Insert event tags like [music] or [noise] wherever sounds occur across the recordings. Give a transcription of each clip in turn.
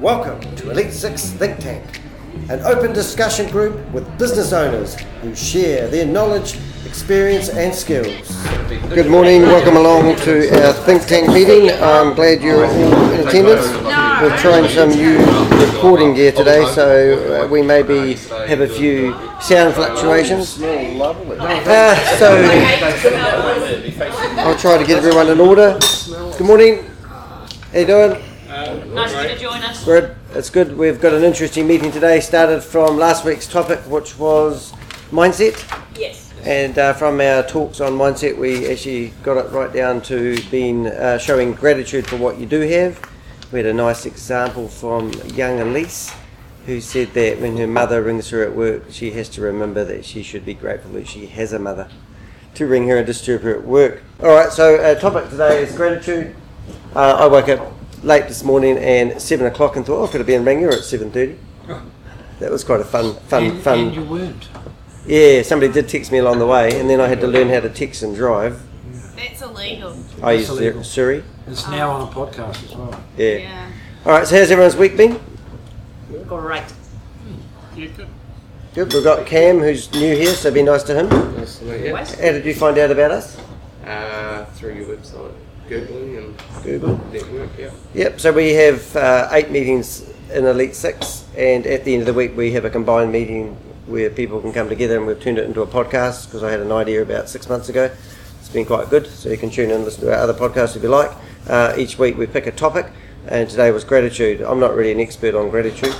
Welcome to Elite Six Think Tank, an open discussion group with business owners who share their knowledge, experience, and skills. Good morning, welcome along to our Think Tank meeting. I'm glad you're all in attendance. We're trying some new recording gear today, so uh, we maybe have a few sound fluctuations. Uh, so I'll try to get everyone in order. Good morning. How you doing? Nice of to join us. Good. It's good. We've got an interesting meeting today. Started from last week's topic, which was mindset, Yes. and uh, from our talks on mindset, we actually got it right down to being uh, showing gratitude for what you do have. We had a nice example from young Elise, who said that when her mother rings her at work, she has to remember that she should be grateful that she has a mother to ring her and disturb her at work. All right. So our topic today is gratitude. Uh, I woke up late this morning and seven o'clock and thought, oh, I could have been ringing her at seven thirty. [laughs] That was quite a fun, fun, and, fun. and you weren't. Yeah, somebody did text me along the way, and then I had to learn how to text and drive. That's illegal. I That's use illegal. Siri. It's now on a podcast as well. Yeah. Yeah. All right. So how's everyone's week been? Great. Good. We've got Cam, who's new here, so be nice to him. Nice to meet you. How did you find out about us? Uh, through your website, Googling and Google. network, yeah. Yep. So we have uh, eight meetings in Elite Six, and at the end of the week we have a combined meeting where people can come together, and we've turned it into a podcast because I had an idea about six months ago. It's been quite good, so you can tune in and listen to our other podcasts if you like. Uh, each week we pick a topic, and today was gratitude. I'm not really an expert on gratitude,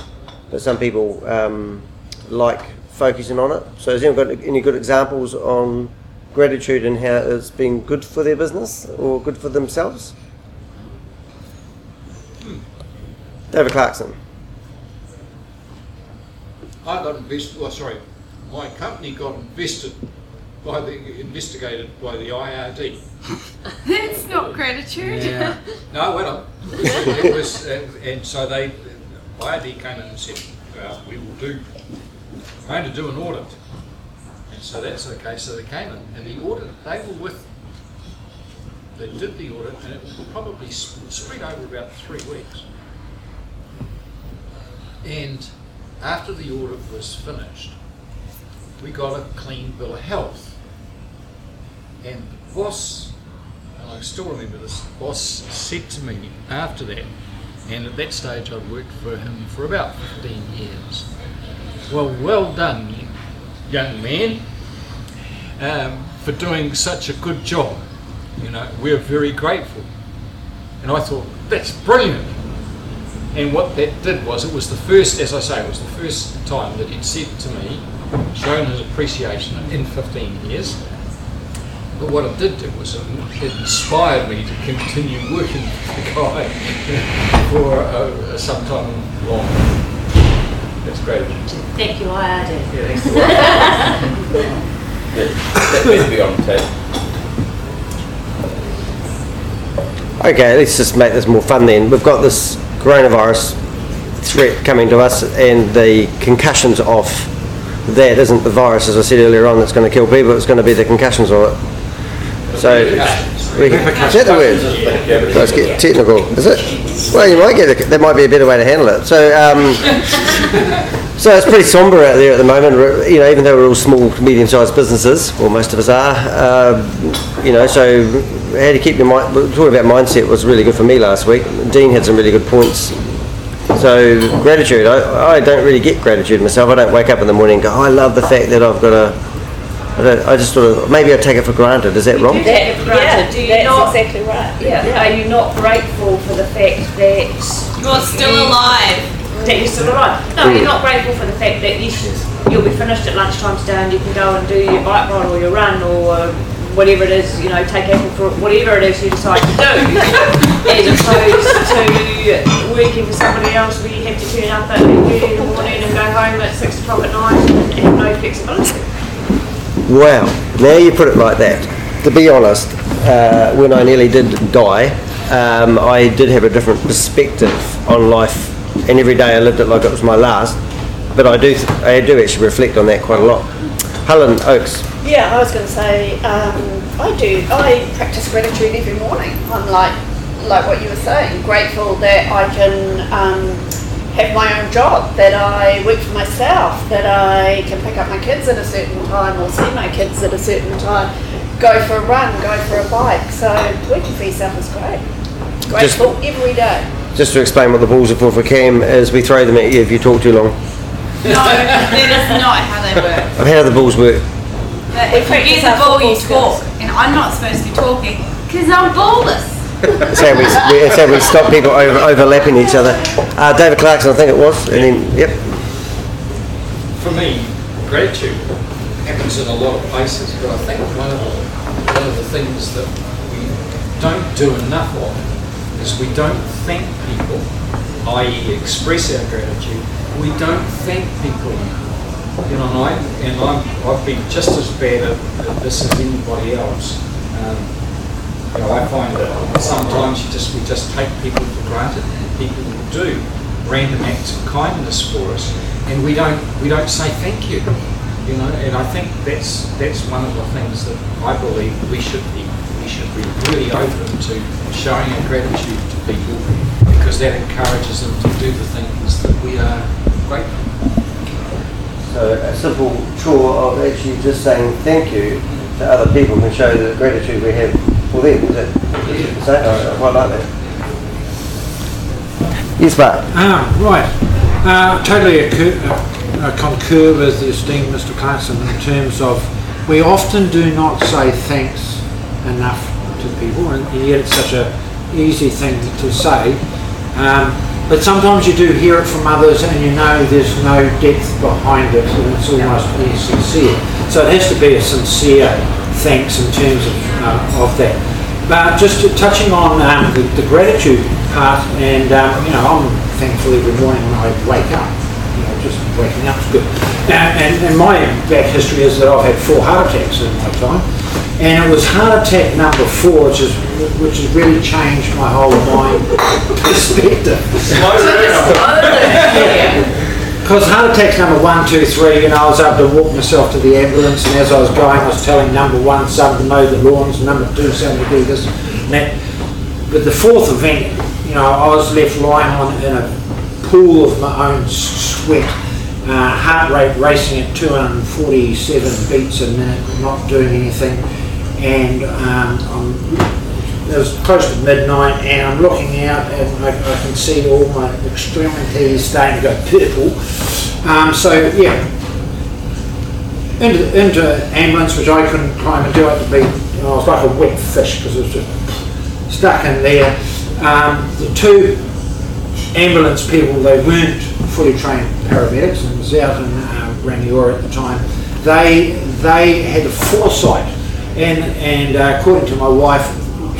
but some people um, like focusing on it. So has anyone got any good examples on gratitude and how it's been good for their business or good for themselves? David Clarkson. I got invested, well, sorry, my company got invested by the, investigated by the IRD. [laughs] That's not gratitude. Yeah. [laughs] No, well, it was, uh, and so they, IRD came in and said, well, we will do, going to do an audit. So that's okay, so they came in, and the audit, they were with, they did the audit, and it was probably spread over about three weeks. And after the audit was finished, we got a clean bill of health. And the boss, and I still remember this, the boss said to me after that, and at that stage I'd worked for him for about 15 years. Well, well done, young man, um, for doing such a good job. You know, we're very grateful. And I thought, that's brilliant. And what that did was, it was the first, as I say, it was the first time that he'd said to me, shown his appreciation in 15 years. But what it did do was it, it inspired me to continue working for the guy [laughs] for uh, some time long. That's great. Thank you, I did. Yeah, thanks to [laughs] Okay, let's just make this more fun then. We've got this coronavirus threat coming to us, and the concussions off that isn't the virus, as I said earlier on, that's going to kill people, it's going to be the concussions on it. So, we, is that the word? Let's get technical. Is it? Well, you might get a, there might be a better way to handle it. So, um, so it's pretty somber out there at the moment. You know, even though we're all small, medium-sized businesses, or most of us are. Um, you know, so how to keep your mind? Talking about mindset was really good for me last week. Dean had some really good points. So gratitude. I, I don't really get gratitude myself. I don't wake up in the morning and go, oh, I love the fact that I've got a. I, don't, I just sort of maybe I take it for granted. Is that wrong? You take it for granted. Yeah, Do you that's not? exactly right. Yeah. Are you not grateful for the fact that You're still alive. that you're still alive? No, you're not grateful for the fact that yes, you'll be finished at lunchtime today and you can go and do your bike ride or your run or uh, whatever it is, you know, take apple for whatever it is you decide to do, [laughs] as opposed to working for somebody else where you have to turn up at 8 in the morning and go home at 6 o'clock at night and have no flexibility. Wow, now you put it like that. To be honest, uh, when I nearly did die, um, I did have a different perspective on life, and every day I lived it like it was my last. But I do, I do actually reflect on that quite a lot. Helen Oakes. Yeah, I was going to say, um, I do. I practice gratitude every morning. I'm like, like what you were saying, grateful that I can um, have my own job, that I work for myself, that I can pick up my kids at a certain time or see my kids at a certain time, go for a run, go for a bike. So working for yourself is great. Grateful every day. Just to explain what the balls are for for Cam is we throw them at you if you talk too long. No, that is not how they work. And how do the balls work? But if you get the ball, you talk. And I'm not supposed to be talking because I'm ballless. That's how we, that's how we stop people over, overlapping each other. Uh, David Clarkson, I think it was, and then, yep. For me, gratitude happens in a lot of places, but I think one of the, one of the things that we don't do enough of is we don't thank people, i.e. express our gratitude. We don't thank people. You know, and, I, and I'm, I've been just as bad at, at this as anybody else. Um, you know, I find that sometimes you just we just take people for granted. and People will do random acts of kindness for us, and we don't we don't say thank you. You know, and I think that's that's one of the things that I believe we should be we should be really open to showing our gratitude to people because that encourages them to do the things that we are grateful. So a simple chore of actually just saying thank you to other people can show the gratitude we have them, is it? Is that. Yes, Bart. Ah, right. Uh, totally occur, uh, concur with the esteemed Mr. Clarkson in terms of we often do not say thanks enough to people, and yet it's such a easy thing to say. Um, but sometimes you do hear it from others, and you know there's no depth behind it, and it's almost insincere. So it has to be a sincere thanks in terms of, uh, of that. But just touching on um, the, the gratitude part, and um, you know, I'm thankful every morning when I wake up. You know, just waking up is good. Uh, and, and my back history is that I've had four heart attacks in my time, and it was heart attack number four, which is which has really changed my whole mind [laughs] perspective. [laughs] Because heart attacks number one, two, three, you know, I was able to walk myself to the ambulance, and as I was going, I was telling number one son to mow the lawns, number two son to do this and that. But the fourth event, you know, I was left lying on in a pool of my own sweat, uh, heart rate racing at 247 beats a minute, not doing anything, and um, I'm it was close to midnight and I'm looking out and I, I can see all my extremities starting to go purple. Um, so yeah, into, into ambulance, which I couldn't climb into, do it to be, you know, I was like a wet fish because it was just stuck in there. Um, the two ambulance people, they weren't fully trained paramedics, and was out in uh, Rangiora at the time. They they had the foresight, and and uh, according to my wife,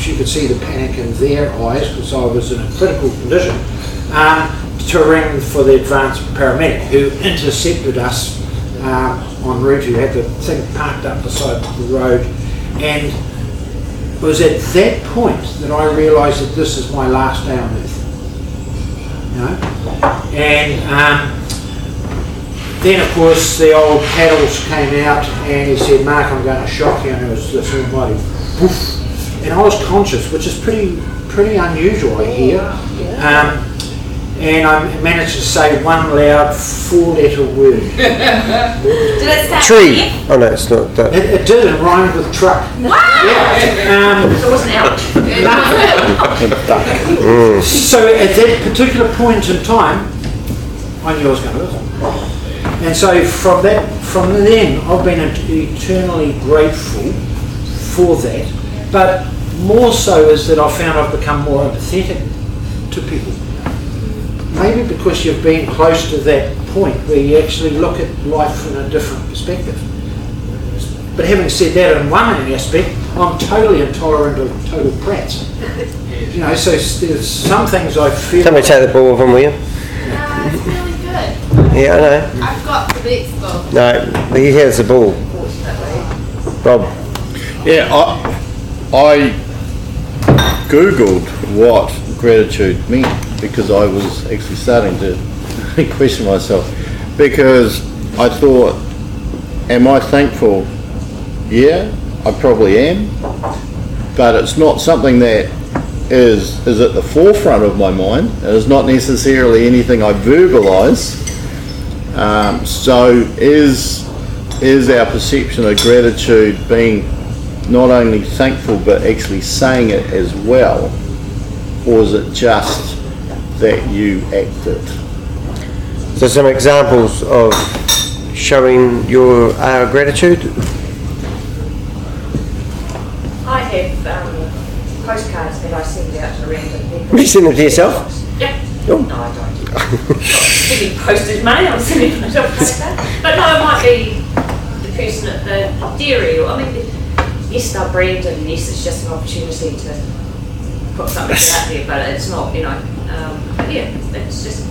she could see the panic in their eyes because I was in a critical condition. Um, to ring for the advanced paramedic who intercepted us um, en route, who had the thing parked up beside the road, and it was at that point that I realised that this is my last day on earth. You know? And um, then, of course, the old paddles came out, and he said, "Mark, I'm going to shock you." And it was this almighty woof, and I was conscious, which is pretty pretty unusual, I hear. Um, and I managed to say one loud four-letter word. [laughs] Did it start Tree. Oh no, it's not that. It, it did, it rhymed with truck. Wow! Yeah. Um, [laughs] It wasn't out. [laughs] So at that particular point in time, I knew I was going to live. And so from that, from then, I've been eternally grateful for that. But more so is that I've found I've become more empathetic to people. Maybe because you've been close to that point where you actually look at life from a different perspective. But having said that in one aspect, I'm totally intolerant of total prats. You know, so there's some things I feel. Somebody take the ball from you. No, it's really good. Yeah, I know. I've got the next ball. No, he has the ball. Rob. Yeah, I, I googled what gratitude meant because I was actually starting to [laughs] question myself because I thought, am I thankful? Yeah, I probably am, but it's not something that is is at the forefront of my mind. It's not necessarily anything I verbalise. Um, so is is our perception of gratitude being not only thankful but actually saying it as well, or is it just that you act it? So some examples of showing your our gratitude. I have um, postcards that I send out to random people. You send them to yourself? Yeah. Oh. No, I don't. Giving postage money, I'm sending myself a postcard. But no, it might be the person at the dairy, or I mean, yes, they're branded, and yes, it's just an opportunity to put something out there, but it's not, you know. Um, but yeah, it's just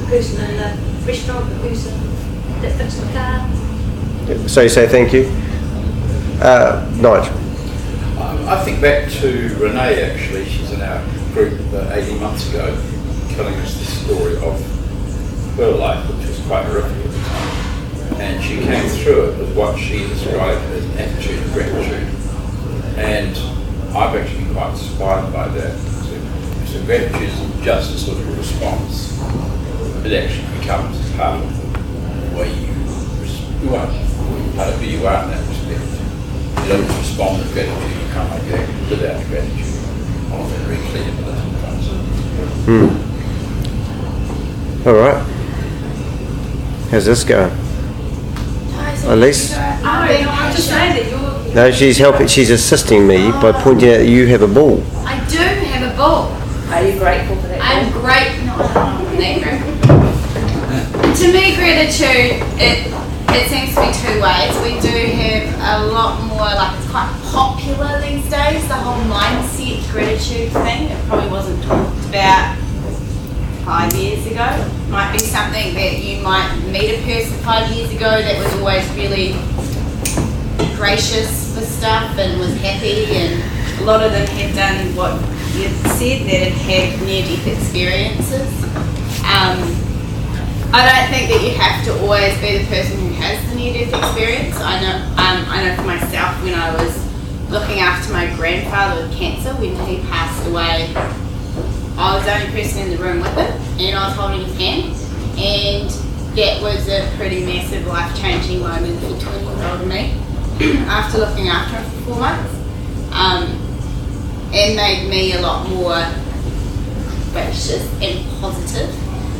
the person in the restaurant, the person that fixed my car. So you say thank you. Uh, Nigel. Um, I think back to Renee actually, she's in our group uh, 18 months ago, telling us the story of her life, which was quite horrific at the time. And she came through it with what she described as attitude of gratitude. And I've actually been quite inspired by that. So, so gratitude isn't just a sort of response, it actually becomes part of the way you, you are, part of who you are in that respect. You don't respond with gratitude, you can't like you actually live out gratitude. I want that very clear, but that I'm to say. All right. How's this going? Elise? No, I'm just saying that you're. No, she's helping. She's assisting me by pointing out that you have a ball. I do have a ball. Are you grateful for that? I'm great. No, I'm not grateful. To me, gratitude it it seems to be two ways. We do have a lot more like it's quite popular these days. The whole mindset gratitude thing. It probably wasn't talked about five years ago. Might be something that you might meet a person five years ago that was always really gracious with stuff and was happy and a lot of them have done what you said that have had near-death experiences. Um, I don't think that you have to always be the person who has the near-death experience. I know, um, I know for myself when I was looking after my grandfather with cancer when he passed away, I was the only person in the room with him and I was holding his hand and that was a pretty massive life-changing moment for 20 year old me [clears throat] after looking after him for four months. Um, it made me a lot more gracious and positive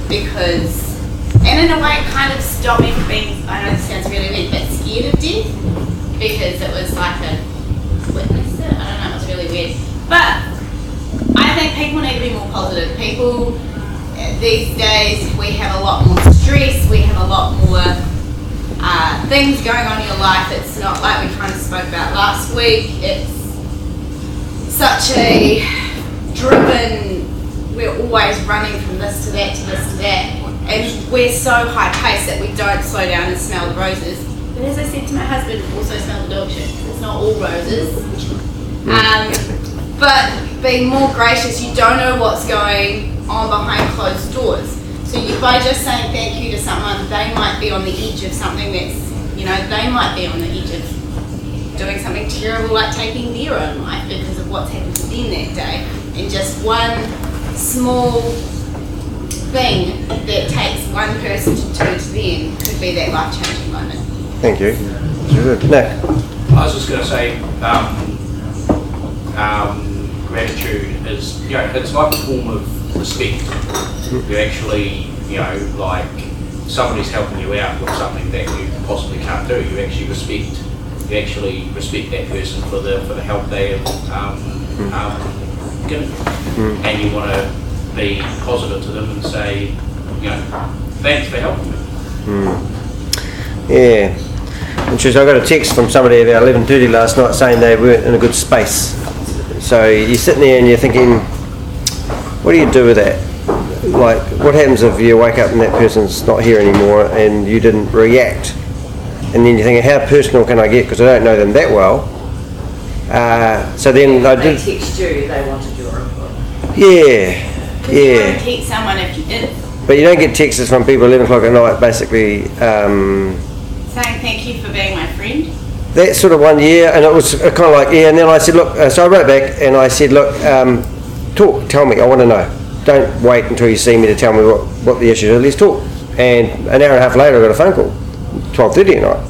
because, and in a way, it kind of stopped me from being, I know this sounds really weird, but scared of death because it was like a witness it. I don't know, it was really weird. But I think people need to be more positive. People uh, these days, we have a lot more stress, we have a lot more uh, things going on in your life. It's not like we kind of spoke about last week. It's such a driven, we're always running from this to that to this to that. And we're so high paced that we don't slow down and smell the roses. But as I said to my husband, also smell the dog shit. It's not all roses. [laughs] Um, but being more gracious, you don't know what's going on behind closed doors. So you, by just saying thank you to someone, they might be on the edge of something that's, you know, they might be on the edge of doing something terrible like taking their own life because of what's happened to them that day. And just one small thing that takes one person to turn to them could be that life changing moment. Thank you. Good. Nick. I was just going to say, um, um, gratitude is, you know, it's like a form of respect. You actually, you know, like somebody's helping you out with something that you possibly can't do. You actually respect, you actually respect that person for the for the help they have um, um, given, you. and you want to be positive to them and say, you know, thanks for helping me. Yeah. Interesting. I got a text from somebody about 11:30 last night saying they weren't in a good space. So you're sitting there and you're thinking, what do you do with that? Like, what happens if you wake up and that person's not here anymore and you didn't react? And then you're thinking, how personal can I get? Because I don't know them that well. Uh, so then I They did. text you, they wanted your input. Yeah. Because you Yeah. wouldn't someone if you didn't. But you don't get texts from people 11 o'clock at night, basically. Um, Saying thank you for being. That sort of one year, and it was kind of like, yeah. And then I said, look, uh, so I wrote back and I said, look, um, talk, tell me, I want to know. Don't wait until you see me to tell me what, what the issue is. Let's talk. And an hour and a half later, I got a phone call, twelve thirty at night,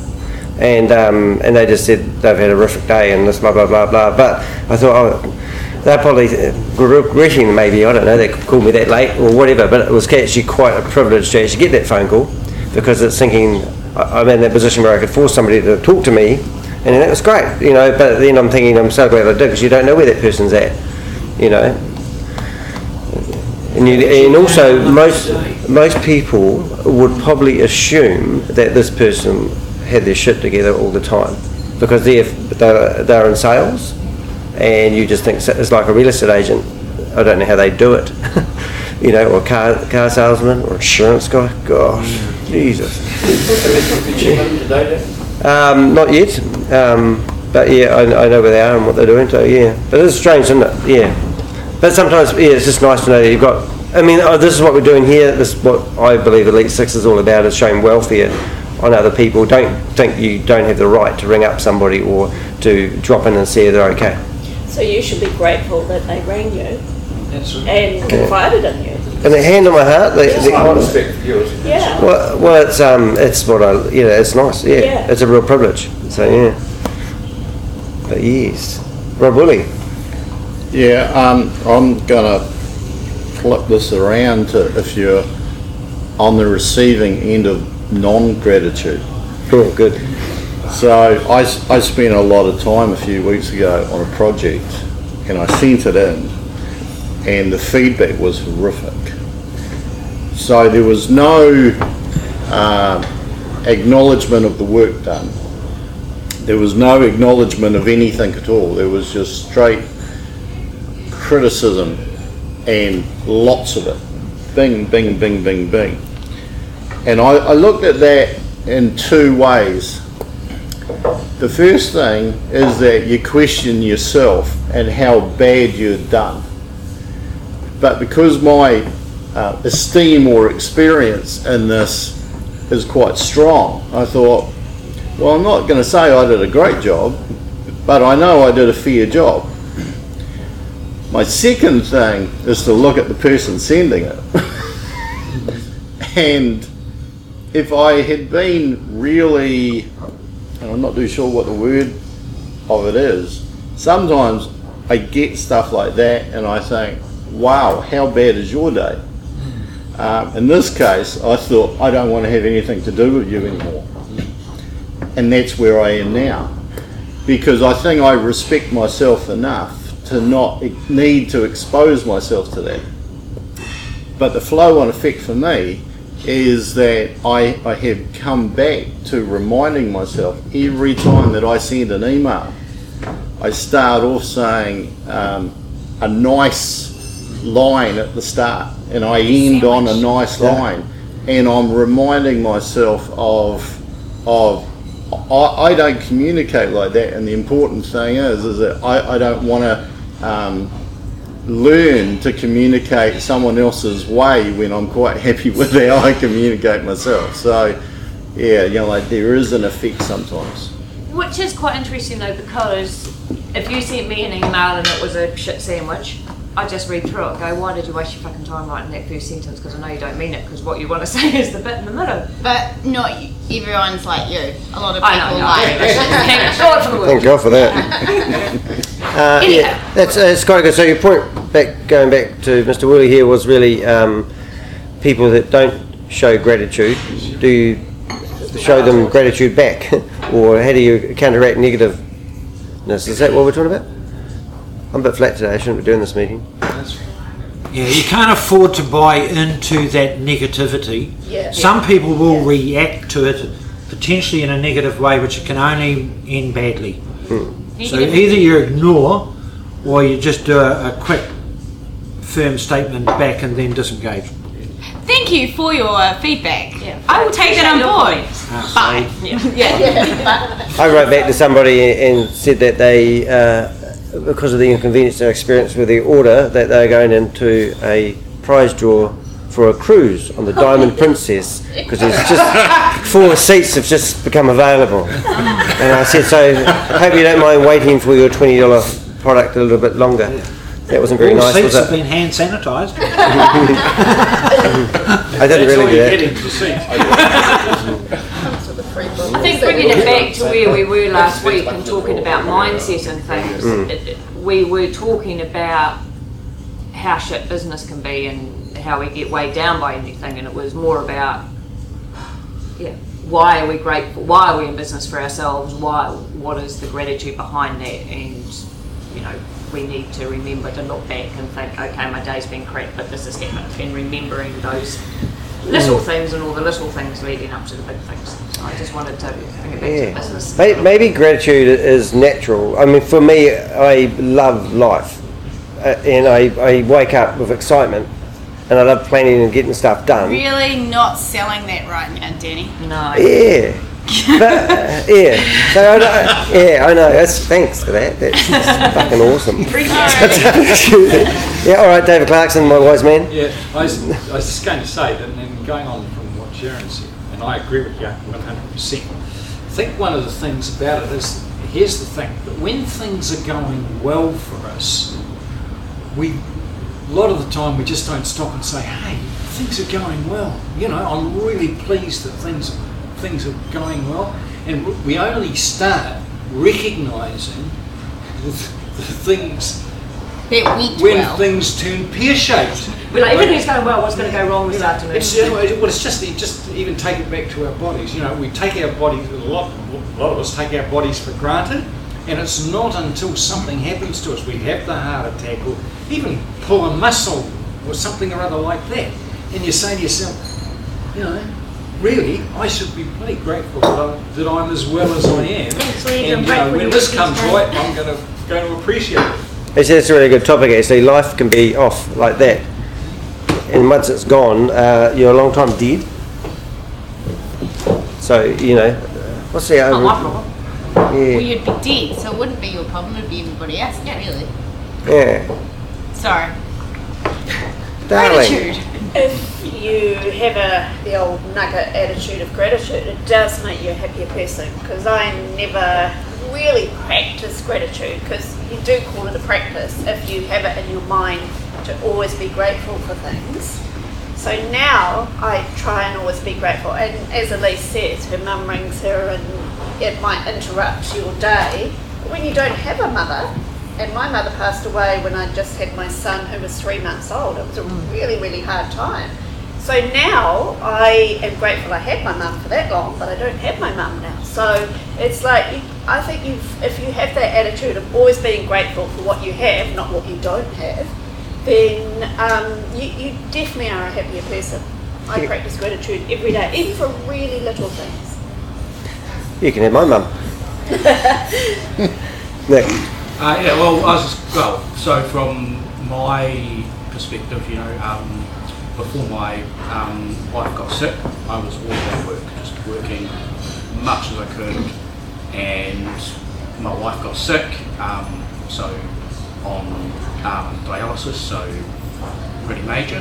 and um, and they just said they've had a horrific day and this blah blah blah blah. But I thought, oh, they're probably regretting maybe I don't know they called me that late or whatever. But it was actually quite a privilege to actually get that phone call because it's thinking I'm in that position where I could force somebody to talk to me, and that was great, you know. But then I'm thinking I'm so glad I did because you don't know where that person's at, you know. And, you, and also, most most people would probably assume that this person had their shit together all the time because they're they're, they're in sales, and you just think it's like a real estate agent. I don't know how they do it, [laughs] you know, or car car salesman or insurance guy. Gosh, Jesus. Um, not yet, um, but yeah, I, I know where they are and what they're doing. So yeah, but it's strange, isn't it? Yeah, but sometimes yeah, it's just nice to know that you've got. I mean, oh, this is what we're doing here. This is what I believe Elite Six is all about: is showing welfare on other people. Don't think you don't have the right to ring up somebody or to drop in and if they're okay. So you should be grateful that they rang you That's right. and confided in you. And the hand on my heart, the, It's the my respect for you, isn't it? Yeah. well, well, it's um, it's what I, yeah, it's nice. Yeah, Yeah. it's a real privilege. So yeah, but yes, Rob Woolley. Yeah, um, I'm gonna flip this around to if you're on the receiving end of non-gratitude. Oh, good. So I, s- I spent a lot of time a few weeks ago on a project and I sent it in and the feedback was horrific. So there was no uh, acknowledgement of the work done. There was no acknowledgement of anything at all. There was just straight criticism and lots of it. Bing, bing, bing, bing, bing. And I, I looked at that in two ways. The first thing is that you question yourself and how bad you've done. But because my uh, esteem or experience in this is quite strong, I thought, well, I'm not going to say I did a great job, but I know I did a fair job. My second thing is to look at the person sending it. [laughs] and if I had been really, and I'm not too sure what the word of it is, sometimes I get stuff like that and I think, wow, how bad is your day? Um, in this case, I thought, I don't want to have anything to do with you anymore. And that's where I am now. Because I think I respect myself enough to not need to expose myself to that. But the flow on effect for me is that I, I have come back to reminding myself every time that I send an email, I start off saying um, a nice line at the start and I end on a nice line. And I'm reminding myself of, of I, I don't communicate like that and the important thing is, is that I, I don't want to um, learn to communicate someone else's way when I'm quite [laughs] happy with how I communicate myself. So, yeah, you know, like there is an effect sometimes. Which is quite interesting though, because if you sent me an email and it was a shit sandwich, I just read through it and go, why did you waste your fucking time writing that first sentence? Because I know you don't mean it, because what you want to [laughs] say is the bit in the middle. But not everyone's like you. A lot of people I know, no, like. Thank God for the Thank word. God for that. [laughs] uh, Anyhow. yeah, that's uh, it's quite good. So your point back, going back to Mr. Woolley here was really um, people that don't show gratitude. Do you show them gratitude back, [laughs] or how do you counteract negativeness? Is that what we're talking about? I'm a bit flat today. I shouldn't be doing this meeting. Yeah, you can't afford to buy into that negativity. Yeah. Some people will Yeah. react to it potentially in a negative way, which it can only end badly. So either you ignore or you just do a, a quick, firm statement back and then disengage. Thank you for your uh, feedback. Yeah. I will take that on board. Bye. [laughs] Yeah. [laughs] yeah. [laughs] I wrote back to somebody and said that they, uh, because of the inconvenience they experienced with the order, that they're going into a prize draw for a cruise on the oh, Diamond Princess because there's just four seats have just become available. And I said, so I hope you don't mind waiting for your twenty dollar product a little bit longer. That wasn't very All nice, seats was have it? been hand sanitised. [laughs] I didn't really do that. [laughs] think bringing it back to where we were last week and talking about mindset and things, mm. it- it- we were talking about how shit business can be and how we get weighed down by anything, and it was more about, yeah, why are we grateful? Why are we in business for ourselves? Why? What is the gratitude behind that? And you know, we need to remember to look back and think, okay, my day's been crap, but this has happened, and remembering those little things and all the little things leading up to the big things. So I just wanted to bring it back Yeah. to business. May- Maybe gratitude is natural. I mean, for me, I love life, uh, and I, I wake up with excitement, and I love planning and getting stuff done. Really not selling that right now, Danny. No. Yeah. But, uh, yeah. So I know, yeah, I know. That's thanks for that. That's, that's fucking awesome. [laughs] yeah. All right, David Clarkson, my wise man. Yeah, I was, I was just going to say that, and going on from what Sharon said, and I agree with you 100%. I think one of the things about it is here's the thing that when things are going well for us, we a lot of the time we just don't stop and say, "Hey, things are going well." You know, I'm really pleased that things things are going well, and we only start recognizing the, the things That went when well. things turn pear-shaped. We're like, everything's going well, what's going to go wrong this afternoon? It's, well, it's just it just even take it back to our bodies. You know, we take our bodies a lot. A lot of us take our bodies for granted, and it's not until something happens to us, we have the heart attack, or even pull a muscle, or something or other like that, and you say to yourself, you know, really, I should be bloody grateful that I'm, that I'm as well as I am. Absolutely, I'm and you know, when this comes right, I'm going to going to appreciate it. It's just a really good topic actually. Life can be off like that, and once it's gone, uh, you're a long time dead. So you know, what's the Not other? my problem. Well, you'd be dead, so it wouldn't be your problem, it'd be everybody else. Yeah, really. yeah, Sorry. darling. Gratitude. If you have a the old nugget attitude of gratitude, it does make you a happier person. Because I never really practice gratitude. Because you do call it a practice if you have it in your mind to always be grateful for things. So now I try and always be grateful. And as Elise says, her mum rings her and it might interrupt your day. But when you don't have a mother, and my mother passed away when I just had my son who was three months old. It was a really, really hard time. So now I am grateful I had my mum for that long, but I don't have my mum now. So it's like, you, I think you've, if you have that attitude of always being grateful for what you have, not what you don't have, then um, you, you definitely are a happier person. I Yeah. practice gratitude every day, even for really little things. You can have my mum. [laughs] Nick. Uh, yeah, well, I was just, well, so from my perspective, you know, um, before my um, wife got sick, I was always at work, just working much as I could, and my wife got sick, um, so on um, dialysis, so pretty major,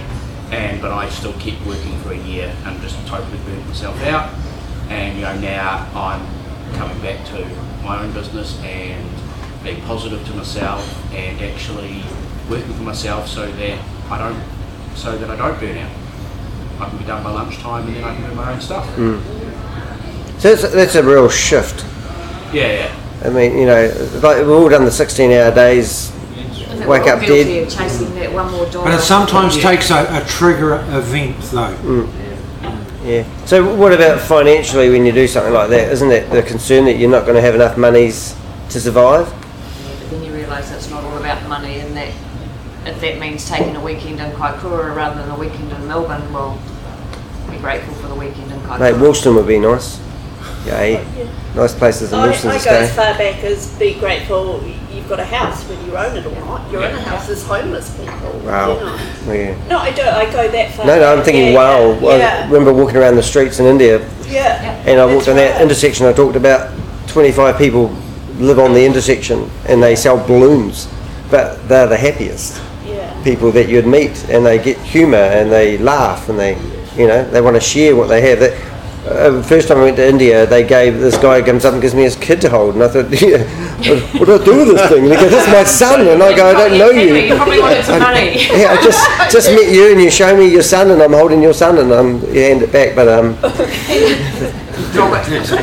and but I still kept working for a year and just totally burnt myself out, and you know now I'm coming back to my own business and being positive to myself and actually working for myself so that I don't so that I don't burn out. I can be done by lunchtime and then I can do my own stuff. Hmm. So that's, that's a real shift. Yeah, yeah. I mean, you know, like we've all done the 16-hour days. I think Wake up dead. of chasing that one more dollar. But it sometimes Yeah. takes a, a trigger event though. Hmm. Yeah. So what about financially when you do something like that? Isn't it the concern that you're not going to have enough monies to survive? But then you realise it's not all about money and that if that means taking a weekend in Kaikoura rather than a weekend in Melbourne, well, be grateful for the weekend in Kaikoura. Mate, Woolston would be nice. Yay. Eh? Nice places in I, Woolston I to go as stay. far back as be grateful you've got a house, whether you own it or not. You're in a house as homeless people. Wow. You know. Yeah. No, I don't. I go that far. No, no, I'm thinking, Yeah, wow. Yeah. I remember walking around the streets in India yeah. and I walked That's on that right. intersection. I talked about 25 people live on the intersection and they sell balloons, but they're the happiest Yeah. people that you'd meet and they get humour and they laugh and they, you know, they want to share what they have. That, uh, the first time I went to India, they gave this guy comes up and gives me his kid to hold, and I thought, [laughs] yeah, what do I do with this thing? And he goes, "That's my son," and I go, "I don't know you." You probably wanted some money. [laughs] Yeah, I just just met you, and you show me your son, and I'm holding your son, and I'm you hand it back, but um.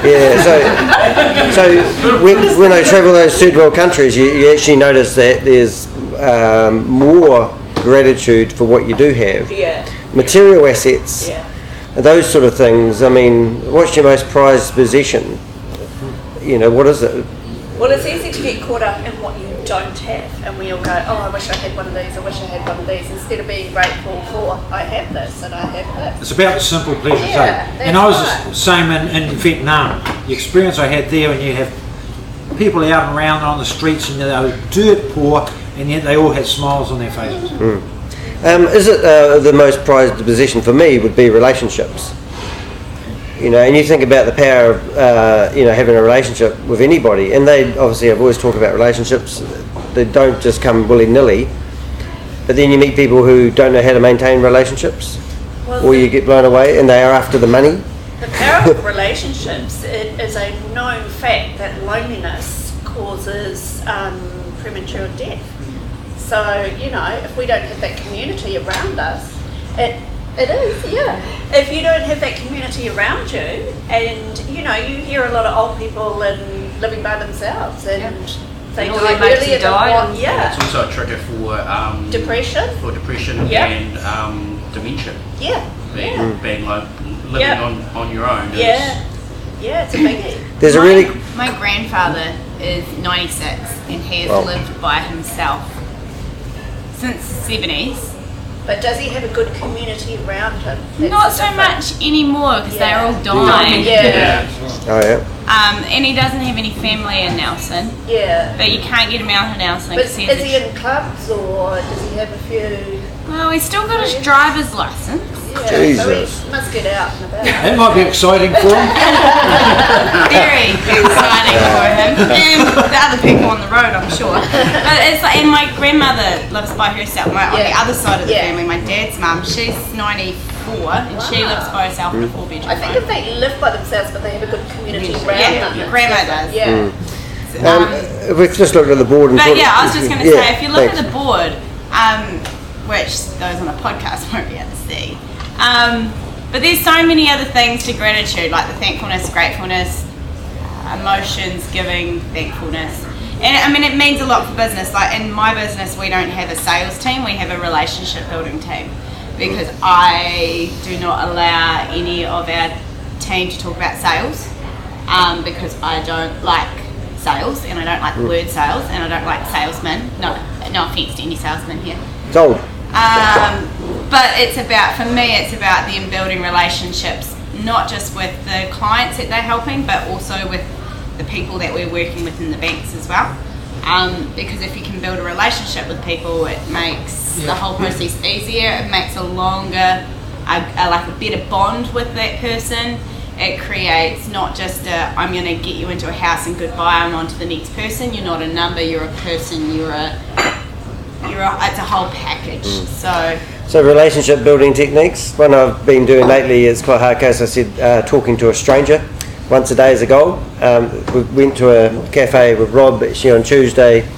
Yeah, so so when, when I travel those third world countries, you, you actually notice that there's um, more gratitude for what you do have. Yeah, Material assets, yeah. Those sort of things. I mean, what's your most prized possession? You know, what is it? Well, it's easy to get caught up in what you don't have, and we all go, "Oh, I wish I had one of these. I wish I had one of these." Instead of being grateful for, "I have this and I have this." It's about the simple pleasures. Yeah, eh? And I was that's the same in, in Vietnam. The experience I had there, when you have people out and around on the streets and they were dirt poor, and yet they all had smiles on their faces. Um, is it uh, the most prized position for me would be relationships? You know, and you think about the power of uh, you know having a relationship with anybody, and they obviously I've always talked about relationships. They don't just come willy nilly, but then you meet people who don't know how to maintain relationships, Well, or you get blown away, and they are after the money. The power of relationships it is a known fact that loneliness causes um, premature death. So you know, if we don't have that community around us, it it is yeah. If you don't have that community around you, and you know, you hear a lot of old people and living by themselves, and they And all die their mates earlier than died what yeah It's also a trigger for um, depression for depression Yeah. and um, dementia. yeah Being, yeah being like living Yeah. on, on your own. is- yeah yeah it's a biggie. There's a my, really my grandfather is 96 and he has Wow. lived by himself since the 70s. But does he have a good community around him? That's Not so much anymore because they're all dying. Yeah. oh yeah. Um, and he doesn't have any family in Nelson, Yeah. but you can't get him out of Nelson But because is he's he in clubs or does he have a few? well, he's still got his driver's license. Yeah, Jesus. So he must get out and about. That might be exciting for him. [laughs] Very exciting for him [laughs] and the other people on the road, I'm sure. But it's like, and my grandmother lives by herself. My, On the other side of the Yeah. family, my dad's mum, she's 94 and she lives by herself in a four bedroom I think if they live by themselves but they have a good community around Yeah, them. it's grandma does. Yeah. Um, we've just looked at the board and. But yeah, I was just going to yeah, say, if you look thanks. at the board, um, which those on the podcast [laughs] won't be able to see, um, but there's so many other things to gratitude, like the thankfulness, gratefulness, emotions, giving, thankfulness. And I mean, it means a lot for business. Like in my business, we don't have a sales team, we have a relationship building team because I do not allow any of our team to talk about sales um, because I don't like sales and I don't like the word sales and I don't like salesmen. No, no offense to any salesmen here. It's old. Um, but it's about, for me, it's about them building relationships, not just with the clients that they're helping, but also with the people that we're working with in the banks as well. Um, because if you can build a relationship with people, it makes the whole process easier. It makes a longer, a, a, like a better bond with that person. It creates not just a I'm going to get you into a house and goodbye. I'm on to the next person. You're not a number. You're a person. You're a you're a, it's a whole package. So So relationship building techniques. One I've been doing lately is quite hard case. I said uh, talking to a stranger once a day is a goal. Um, we went to a cafe with Rob actually on Tuesday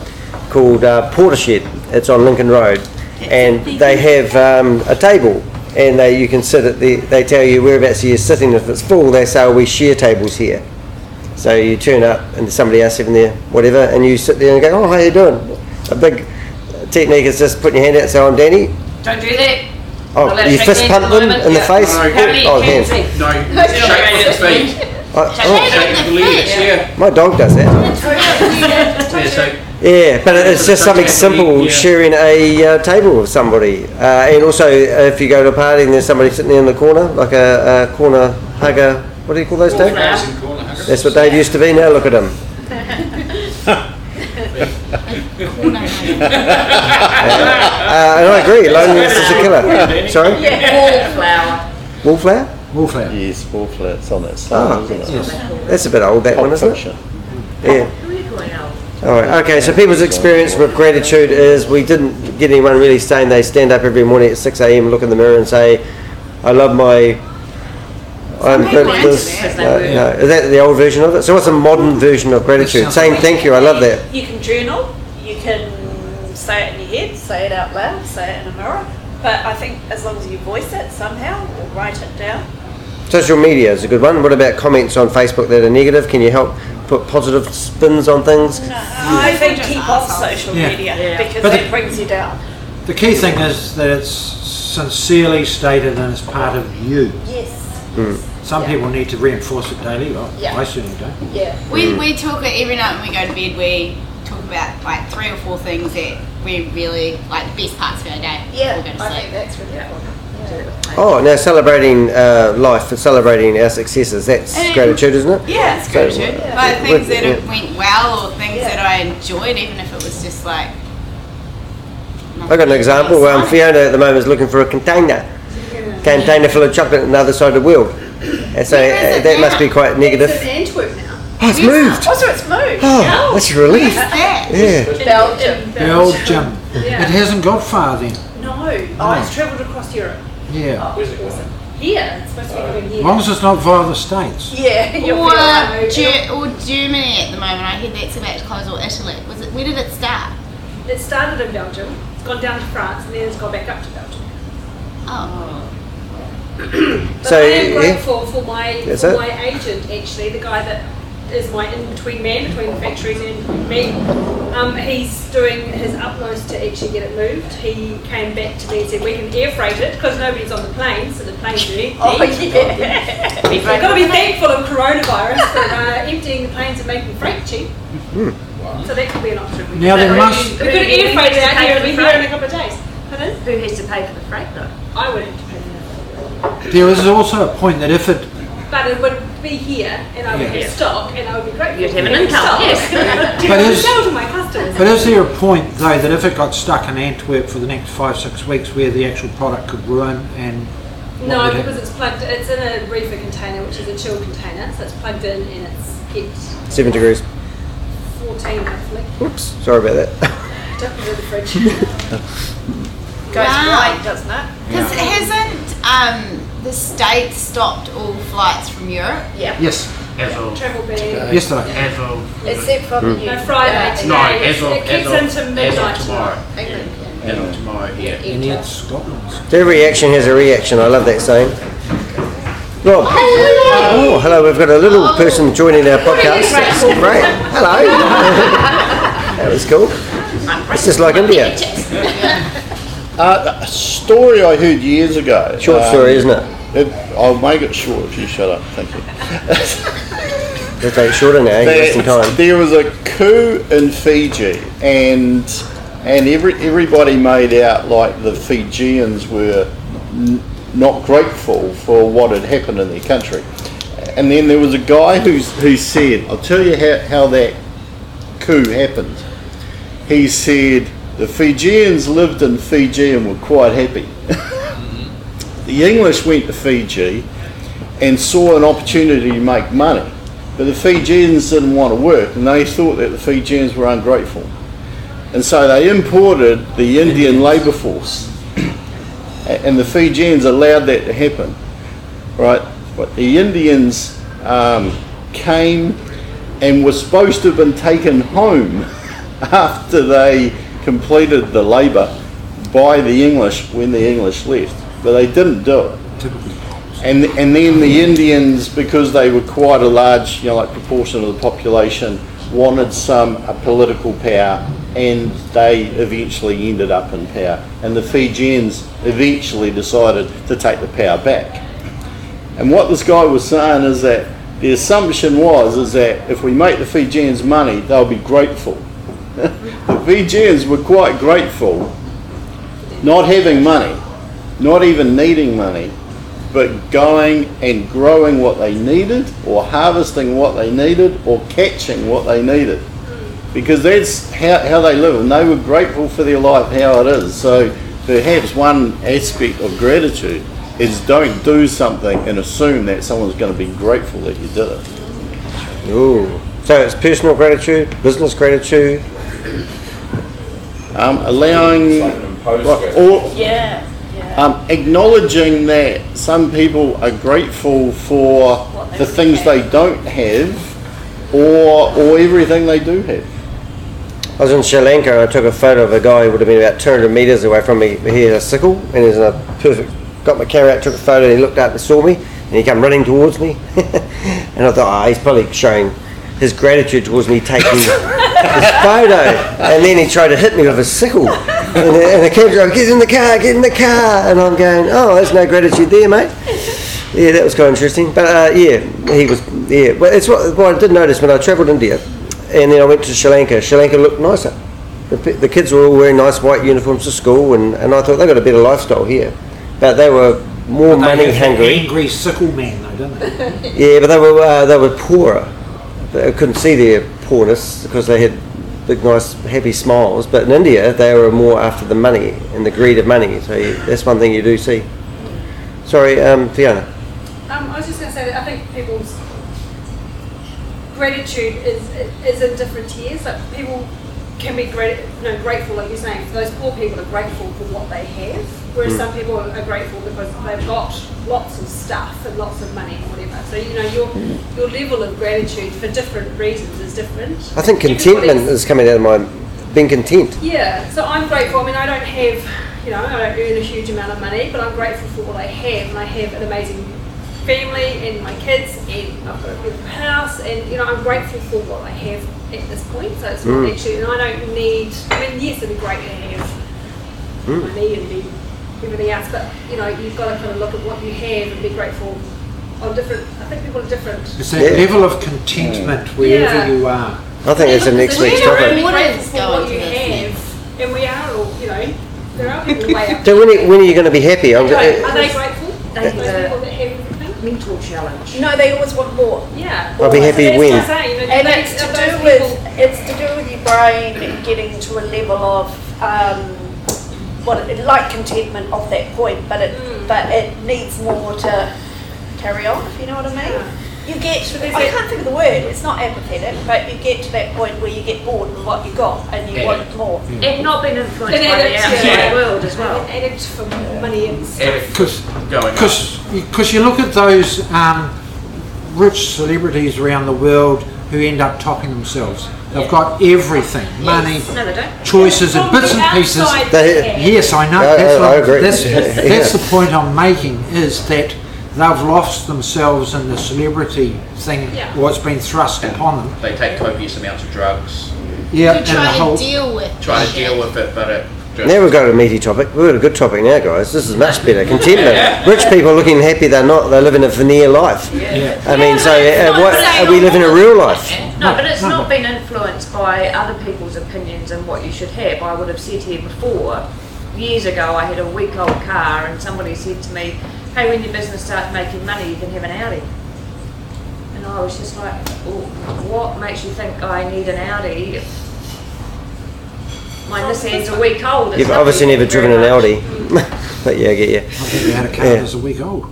called uh, Portershed. It's on Lincoln Road, and they have um, a table. And they, you can sit at the. They tell you whereabouts you're sitting. If it's full, they say oh, we share tables here. So you turn up and there's somebody else sitting there, whatever, and you sit there and go, "Oh, how you doing?" A big technique is just putting your hand out and say, "I'm Danny." Don't do that. Oh, Not allowed you shake fist pump at the them moment. in the face? No. Apparently Oh, you hands. can't. No, [laughs] shake with the feet. Oh, Shake oh, with the legs, yeah. my dog does that. Yeah, [laughs] but it's just something simple, yeah. sharing a uh, table with somebody. Uh, and also, if you go to a party and there's somebody sitting there in the corner, like a, a corner hugger, what do you call those, Dave? That's what Dave used to be. Now look at him. [laughs] Uh, and I agree, loneliness is a killer. Sorry? Yeah. Wallflower. Wallflower? Wallflower. Yes, wallflower. It's on that side, Oh, isn't it? Yes. That's a bit old, that Pulp one, isn't it? Yeah. All right. Okay. So people's experience with gratitude is we didn't get anyone really saying they stand up every morning at six a.m. look in the mirror and say, "I love my, I'm people good are into this. that. No, no. Is that the old version of it? So what's a modern version of gratitude? Saying thank you. I love that. You can journal, you can say it in your head, say it out loud, say it in a mirror. But I think as long as you voice it somehow or write it down. Social media is a good one. What about comments on Facebook that are negative? Can you help put positive spins on things? I think keep off social Yeah. media Yeah. because But it the- brings you down. The key thing is that it's sincerely stated and it's part of you. Yes. Hmm. Some Yeah. people need to reinforce it daily. Well, Yeah. I certainly don't. Yeah. We, we talk every night when we go to bed. We talk about like three or four things that we really like the best parts of our day. Yeah, before we go to I sleep. think that's really important. Oh, now celebrating uh, life and celebrating our successes. That's And- gratitude, isn't it? Yeah, it's So, gratitude. uh, Like with- things that yeah. have went well or things Yeah. that I enjoyed, even if it was just like. I've got an example. Um, Fiona at the moment is looking for a container. Container full of chocolate on the other side of the world. And so uh, it that must be quite negative. It's in Antwerp now. Oh, it's moved. Oh, so it's moved. Oh, that's a relief. that? Yeah. Belgium. Belgium. Yeah. It hasn't got far then. No. Oh, it's travelled across Europe. Yeah. Where's it? Here. It's supposed to be going As here. long as it's not via the States. Yeah, [laughs] you'll Or, be alright. Or Germany at the moment. I hear that's about to close. Or Italy. Was it? Where did it start? It started in Belgium. It's gone down to France and then it's gone back up to Belgium. Oh. But So, I am yeah. grateful for my That's for it. my agent actually, the guy that is my in between man between the factories and me. Um, he's doing his utmost to actually get it moved. He came back to me and said we can air freight it because nobody's on the plane, so the planes are empty. Oh, [laughs] yeah. We've got to be thankful of coronavirus for uh, emptying the planes and making freight cheap. So that could be an option. We Now could- there must- we could air freight it out here and be here in a couple of days. Who has to pay for the freight though? I would have to pay that. There is also a point that if it But it would be here and I would Yeah. have stock and I would be grateful. You'd for have an having income, stock. yes. to [laughs] But to is- sell to my customers. But is there a point though that if it got stuck in Antwerp for the next five, six weeks where the actual product could ruin and No, because happen? it's plugged. It's in a reefer container, which is a chilled container, so it's plugged in and it's kept Seven degrees. 14 hopefully. Oops. Sorry about that. [laughs] Don't put it in the fridge. [laughs] Goes Wow. white, doesn't it? Because it hasn't um, the state stopped all flights from Europe? Yeah. Yes, As of, Travel bag. yesterday. as of, Except for the No, Friday today. no, as of, it as kicks into as midnight of tomorrow. England. As of tomorrow, yeah. And yet Scotland's. Every reaction has a reaction. I love that saying. Rob. Oh, hello. We've got a little oh. person joining our podcast. That's great. Hello. [laughs] that was cool. It's just like India. Uh, a story I heard years ago. Short um, story, isn't it? it- I'll make it short if you shut up. Thank you. Let's make it shorter now. There, time. there was a coup in Fiji, and and every everybody made out like the Fijians were n- not grateful for what had happened in their country. And then there was a guy who's, who said, "I'll tell you how, how that coup happened." He said the Fijians lived in Fiji and were quite happy. the English went to Fiji and saw an opportunity to make money. But the Fijians didn't want to work and they thought that the Fijians were ungrateful. And so they imported the Indian labour force. And the Fijians allowed that to happen. Right? But the Indians um, came and were supposed to have been taken home [laughs] after they completed the labour by the English when the English left. But they didn't do it. And, and then the Indians, because they were quite a large, you know, like proportion of the population, wanted some political power, and they eventually ended up in power. And the Fijians eventually decided to take the power back. And what this guy was saying is that the assumption was is that if we make the Fijians money, they'll be grateful. Fijians were quite grateful, not having money, not even needing money, but going and growing what they needed, or harvesting what they needed, or catching what they needed. Because that's how, how they live, and they were grateful for their life how it is. So perhaps one aspect of gratitude is don't do something and assume that someone's going to be grateful that you did it. Ooh. So it's personal gratitude, business gratitude. Um, allowing Like an imposed like, gratitude. all, Yeah. Yeah. um, acknowledging that some people are grateful for the things they don't have or, or everything they do have. I was in Sri Lanka and I took a photo of a guy who would have been about 200 metres away from me. He had a sickle and he's in a perfect. Got my camera out, took a photo, and he looked up and saw me and he came running towards me. [laughs] and I thought, oh, he's probably showing his gratitude towards me taking [laughs] his photo. And then he tried to hit me with a sickle. And the, and the cab driver, get in the car, get in the car. And I'm going, oh, there's no gratitude there, mate. Yeah, that was quite interesting. But uh, yeah, he was. Yeah, well, it's what, what I did notice when I travelled India, and then I went to Sri Lanka. Sri Lanka looked nicer. The, the kids were all wearing nice white uniforms to school, and, and I thought they got a better lifestyle here. But they were more They money hungry. Angry sickle man, though, don't they? Yeah, but they were uh, they were poorer. They couldn't see their poorness because they had big, nice, happy smiles. But in India, they were more after the money and the greed of money. So you, that's one thing you do see. Sorry, um, Fiona. Um, I was just going to say that I think people's gratitude is is in different tiers. Like people can be great, you know, grateful, like you're saying. Those poor people are grateful for what they have, whereas Mm. some people are grateful because they've got lots of stuff and lots of money and whatever. So you know your your level of gratitude for different reasons is different. I think contentment is coming out of my being content. yeah, so I'm grateful. I mean, I don't have, you know, I don't earn a huge amount of money, but I'm grateful for what I have, and I have an amazing family and my kids, and I've got a beautiful house, and you know, I'm grateful for what I have at this point. So it's Mm. not actually, and I don't need. I mean, yes, it'd be great to have Mm. money and be everything else, but you know, you've got to kind of look at what you have and be grateful on different. I think people are different. It's that Yeah. level of contentment wherever Yeah. you are. I think it's the next We're week's not topic. only What grateful is for going what to you this have, and we are all, you know, there are people [laughs] way up. So when are, when are you going to be happy? I'm, Are they uh, grateful? They Those have a- people that have everything? Mental challenge. No, they always want more. Yeah. I'll be happy That's when. what you know, And it's to do with it's to do with your brain getting to a level of um, what it, like contentment of that point, but it Mm. but it needs more to carry on. If you know what I mean. You get, But is I can't think of the word, it's not apathetic, but you get to that point where you get bored with what you got and you Yeah. want more. And not being influenced And by the outside yeah. world as well. And addict for money and stuff. If Because Because you look at those um, rich celebrities around the world who end up topping themselves. They've got everything, money, No, they don't. choices and bits and pieces. They- they. Yes, I know. I- that's I- what, I agree. That's, [laughs] Yeah. that's the point I'm making is that they've lost themselves in the celebrity thing, Yeah. what's been thrust upon them. they take copious amounts of drugs, Yeah, You and the try whole. to deal with try to it. deal with it, but it just Now we've got a meaty topic. We've got a good topic now, guys. This is much better. Contentment. Rich people looking happy they're not. They live in a veneer life. Yeah. I mean, so but uh, not what, saying are we living a real life? No, but it's not been influenced by other people's opinions and what you should have. I would have said here before, years ago, I had a week old car and somebody said to me, hey, when your business starts making money, you can have an Audi. And I was just like, well, what makes you think I need an Audi? My Nissan's a week old. It's You've lovely, obviously never driven an very Audi. [laughs] but yeah, I get you. I think you had a car Yeah. that was a week old.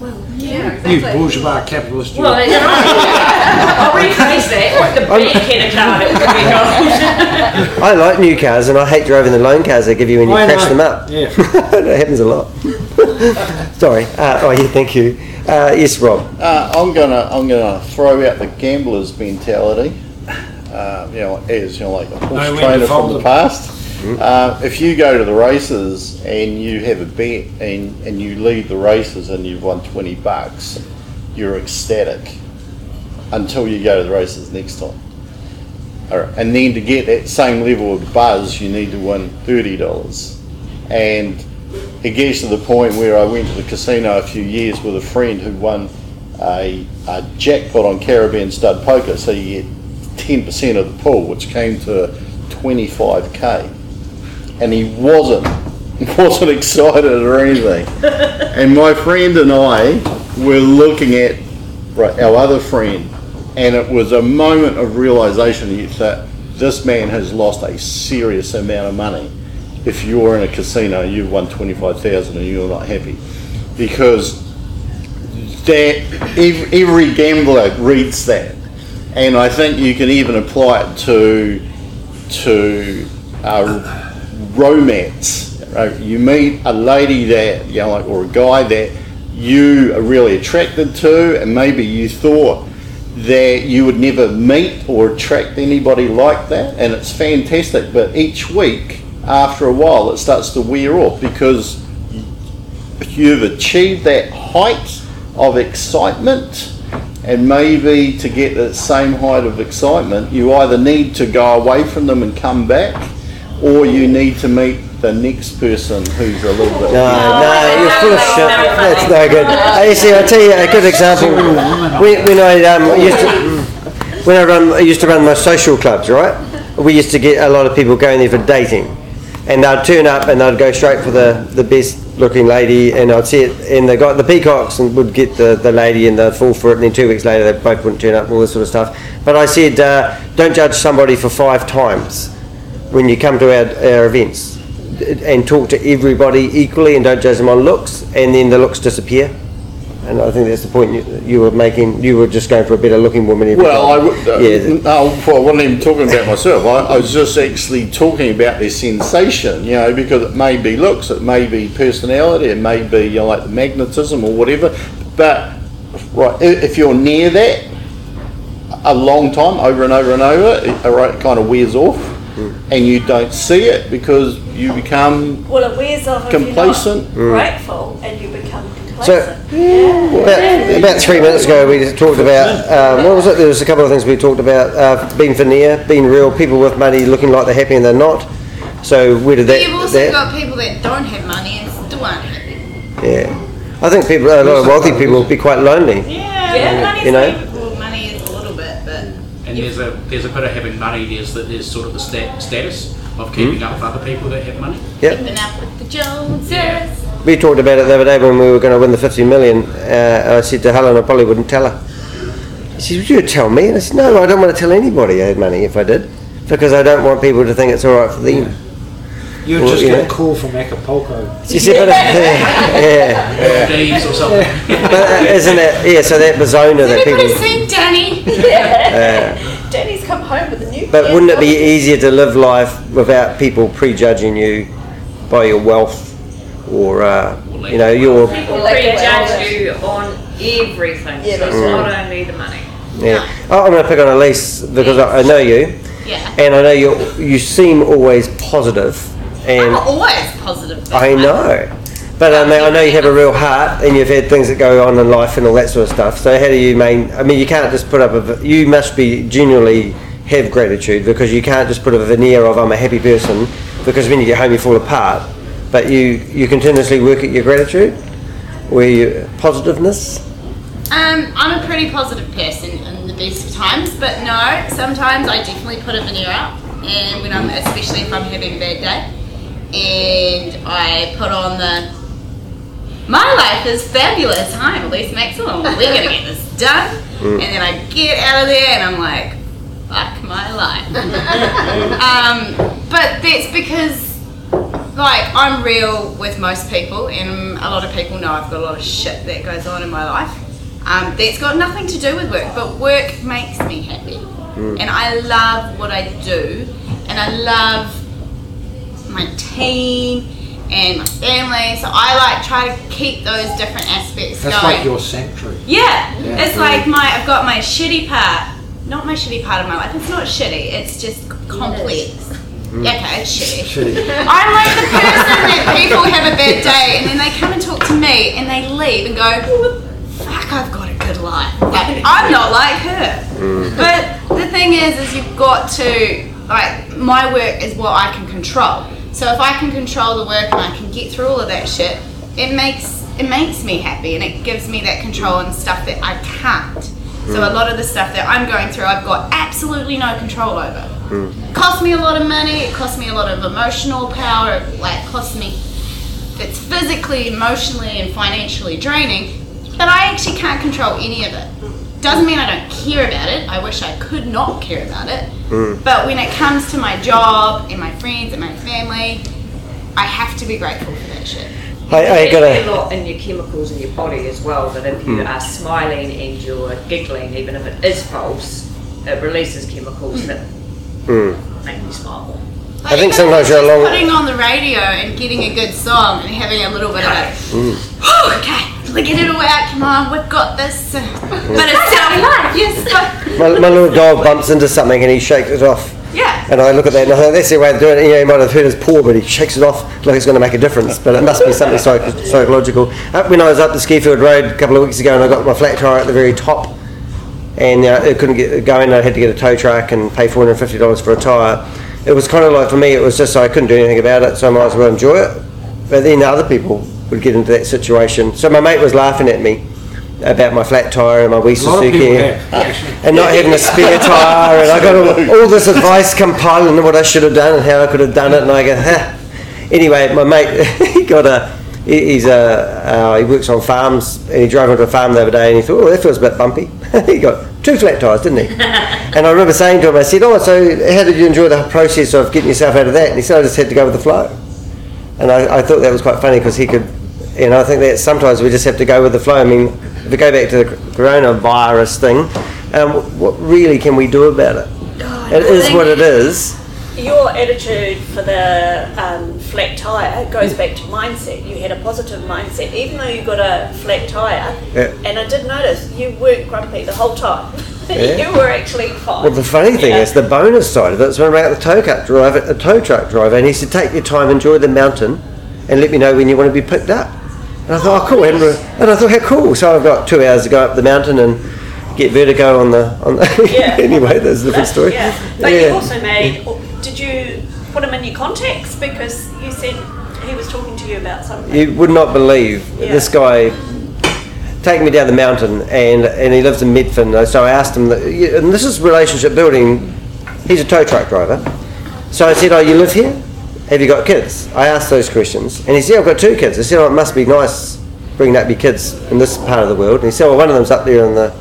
Well yeah, You exactly. bourgeois capitalist. you. Well, there you go. I'll [laughs] rephrase that. The big kind of car that would be I like new cars and I hate driving the loan cars they give you when you I crash know. them up. Yeah. [laughs] that happens a lot. [laughs] Sorry. Uh, oh, yeah, thank you. Uh, yes, Rob. Uh, I'm gonna I'm gonna throw out the gambler's mentality. Uh, you know, as you know, like a horse Know when trainer fold from the them. past. Uh, if you go to the races and you have a bet and, and you lead the races and you've won 20 bucks, you're ecstatic until you go to the races next time. All right. And then to get that same level of buzz, you need to win $30. And it gets to the point where I went to the casino a few years with a friend who won a, a jackpot on Caribbean Stud Poker, so you get 10% of the pool, which came to 25k. And he wasn't, [laughs] wasn't excited or anything. [laughs] and my friend and I were looking at right, our other friend, and it was a moment of realization that this man has lost a serious amount of money. If you're in a casino, you've won 25,000 and you're not happy. Because that every gambler reads that, and I think you can even apply it to to uh, romance. uh, you meet a lady that, you know, like, or a guy that you are really attracted to, and maybe you thought that you would never meet or attract anybody like that, and it's fantastic. But each week, after a while, it starts to wear off because you've achieved that height of excitement and maybe to get that same height of excitement you either need to go away from them and come back or you need to meet the next person who's a little bit No, no, you're full of shit. That's no good. Hey, see, I'll tell you a good example. When, when I um, used to, when I run, I used to run my social clubs, right? We used to get a lot of people going there for dating, and they'd turn up and they'd go straight for the, the best looking lady, and I'd see it, and they got the peacocks and would get the, the lady, and they'd fall for it, and then two weeks later they both wouldn't turn up, all this sort of stuff. But I said, uh, don't judge somebody for five times when you come to our, our events and talk to everybody equally and don't judge them on looks and then the looks disappear and I think that's the point you, you were making you were just going for a better looking woman every Well, I time. would, uh, yeah no, well, I wasn't even talking about myself. I, I was just actually talking about their sensation, you know, because it may be looks, it may be personality, it may be you know, like the magnetism or whatever. But right, if you're near that a long time, over and over and over, it, all right, it kind of wears off, and you don't see it because you become Well, it wears off Complacent. if you're not grateful and you become So- about, about three minutes ago we talked about um, what was it there was a couple of things we talked about uh, being veneer being real people with money looking like they're happy and they're not so where did But that, you've also that got people that don't have money and still aren't happy. yeah I think people a lot of wealthy people will be quite lonely Yeah, Yeah. You know? well, money is a little bit, but And there's a there's a bit of having money. There's the, there's sort of the stat, status of keeping up with other people that have money. yep keeping up with the Joneses. Yeah. We talked about it the other day when we were going to win the 50 million. Uh, I said to Helen, I probably wouldn't tell her. She said, Would you tell me? And I said, No, I don't want to tell anybody I had money if I did, because I don't want people to think it's all right for them. You'd Well, just you get know. a call from Acapulco. She said, but, yeah, D's or something. [laughs] but uh, isn't it? Yeah, so that persona that Everybody people. seen Danny? [laughs] [laughs] Uh, Danny's come home with a new but wouldn't it be easier to live life without people prejudging you by your wealth or, uh, you know, your. People Like that prejudge way. you on everything, Yeah, so it's that's not only the money. Yeah. Oh, I'm going to pick on Elise because I, I know you. Yeah. And I know you you seem always positive, and I'm always positive. about I life. know. But I mean, I know you have a real heart, and you've had things that go on in life and all that sort of stuff. So how do you main? I mean, you can't just put up a. v- You must be genuinely have gratitude because you can't just put a veneer of I'm a happy person because when you get home you fall apart. But you you continuously work at your gratitude, where your positiveness. Um, I'm a pretty positive person in the best of times, but no, sometimes I definitely put a veneer up, and when I'm, especially if I'm having a bad day, and I put on the. My life is fabulous. Hi, I'm Elise Maxwell. We're gonna get this done, and then I get out of there, and I'm like, fuck my life. [laughs] um, but that's because like I'm real with most people, and a lot of people know I've got a lot of shit that goes on in my life. Um, that's got nothing to do with work, but work makes me happy, and I love what I do, and I love my team and my family. So I like try to keep those different aspects That's going. like your sanctuary. Yeah, Yeah. it's like my I've got my shitty part. Not my shitty part of my life. It's not shitty. It's just complex. Mm. Okay, it's [laughs] shitty. Shitty. I'm like the person that people have a bad day and then they come and talk to me and they leave and go, "Fuck, I've got a good life." Like I'm not like her. Mm. But the thing is, is you've got to like my work is what I can control. So if I can control the work and I can get through all of that shit, it makes it makes me happy and it gives me that control and stuff that I can't. So a mm. lot of the stuff that I'm going through, I've got absolutely no control over. Mm. Cost me a lot of money. It cost me a lot of emotional power. It like cost me. It's physically, emotionally, and financially draining. But I actually can't control any of it. Doesn't mean I don't care about it. I wish I could not care about it. Mm. But when it comes to my job and my friends and my family, I have to be grateful for that shit. I, I There's gotta. a lot in your chemicals in your body as well that if you Mm. are smiling and you're giggling, even if it is false, it releases chemicals mm. that Mm. make you smile. I think sometimes you're Just along. Putting on the radio and getting a good song and having a little bit of a, Mm. oh, okay, let get it all out, come on, we've got this. But it's sounding like, yes, [laughs] My, my little dog bumps into something and he shakes it off. yeah. And I look at that and I think that's the way to do it. You know, he might have hurt his paw, but he shakes it off like it's going to make a difference. But it must be something psych- psychological. Uh, when I was up the Skifield Road a couple of weeks ago and I got my flat tyre at the very top and uh, it couldn't get in. I had to get a tow truck and pay $450 for a tyre. It was kind of like for me, it was just I couldn't do anything about it, so I might as well enjoy it. But then other people would get into that situation. So my mate was laughing at me about my flat tyre and my A Suzuki and not having a spare tyre, and I got all, all this advice compiling what I should have done and how I could have done it, and I go, ha. Anyway, my mate, [laughs] he got a, he's a, uh, he works on farms, and he drove onto a farm the other day, and he thought, oh, that feels a bit bumpy. [laughs] he got two flat tyres, didn't he? [laughs] and I remember saying to him, I said, oh, so how did you enjoy the process of getting yourself out of that? And he said, I just had to go with the flow. And I, I thought that was quite funny because he could, you know, I think that sometimes we just have to go with the flow. I mean, if we go back to the coronavirus thing, um, what really can we do about it? It is what it is. Your attitude for the um, flat tyre goes back to mindset. You had a positive mindset, even though you got a flat tyre. Yeah. And I did notice you weren't grumpy the whole time. [laughs] Yeah. you were actually fine. Well, the funny thing Yeah. is, the bonus side of it is when we're out the tow truck driver, a tow truck driver, and he said, "Take your time, enjoy the mountain, and let me know when you want to be picked up." And I thought, "Oh, cool!" And, and I thought, "How cool!" So I've got two hours to go up the mountain and get vertigo on the on. The [laughs] Yeah. anyway, that's a different story. Yeah. But Yeah. you also made. Did you put him in your contacts because you said he was talking to you about something? You would not believe Yeah. this guy taking me down the mountain, and and he lives in Methven. So I asked him, that, and this is relationship building. He's a tow truck driver. So I said, "Oh, you live here? Have you got kids?" I asked those questions, and he said, "I've got two kids." I said, "Oh, it must be nice bringing up your kids in this part of the world." And he said, "Well, one of them's up there in the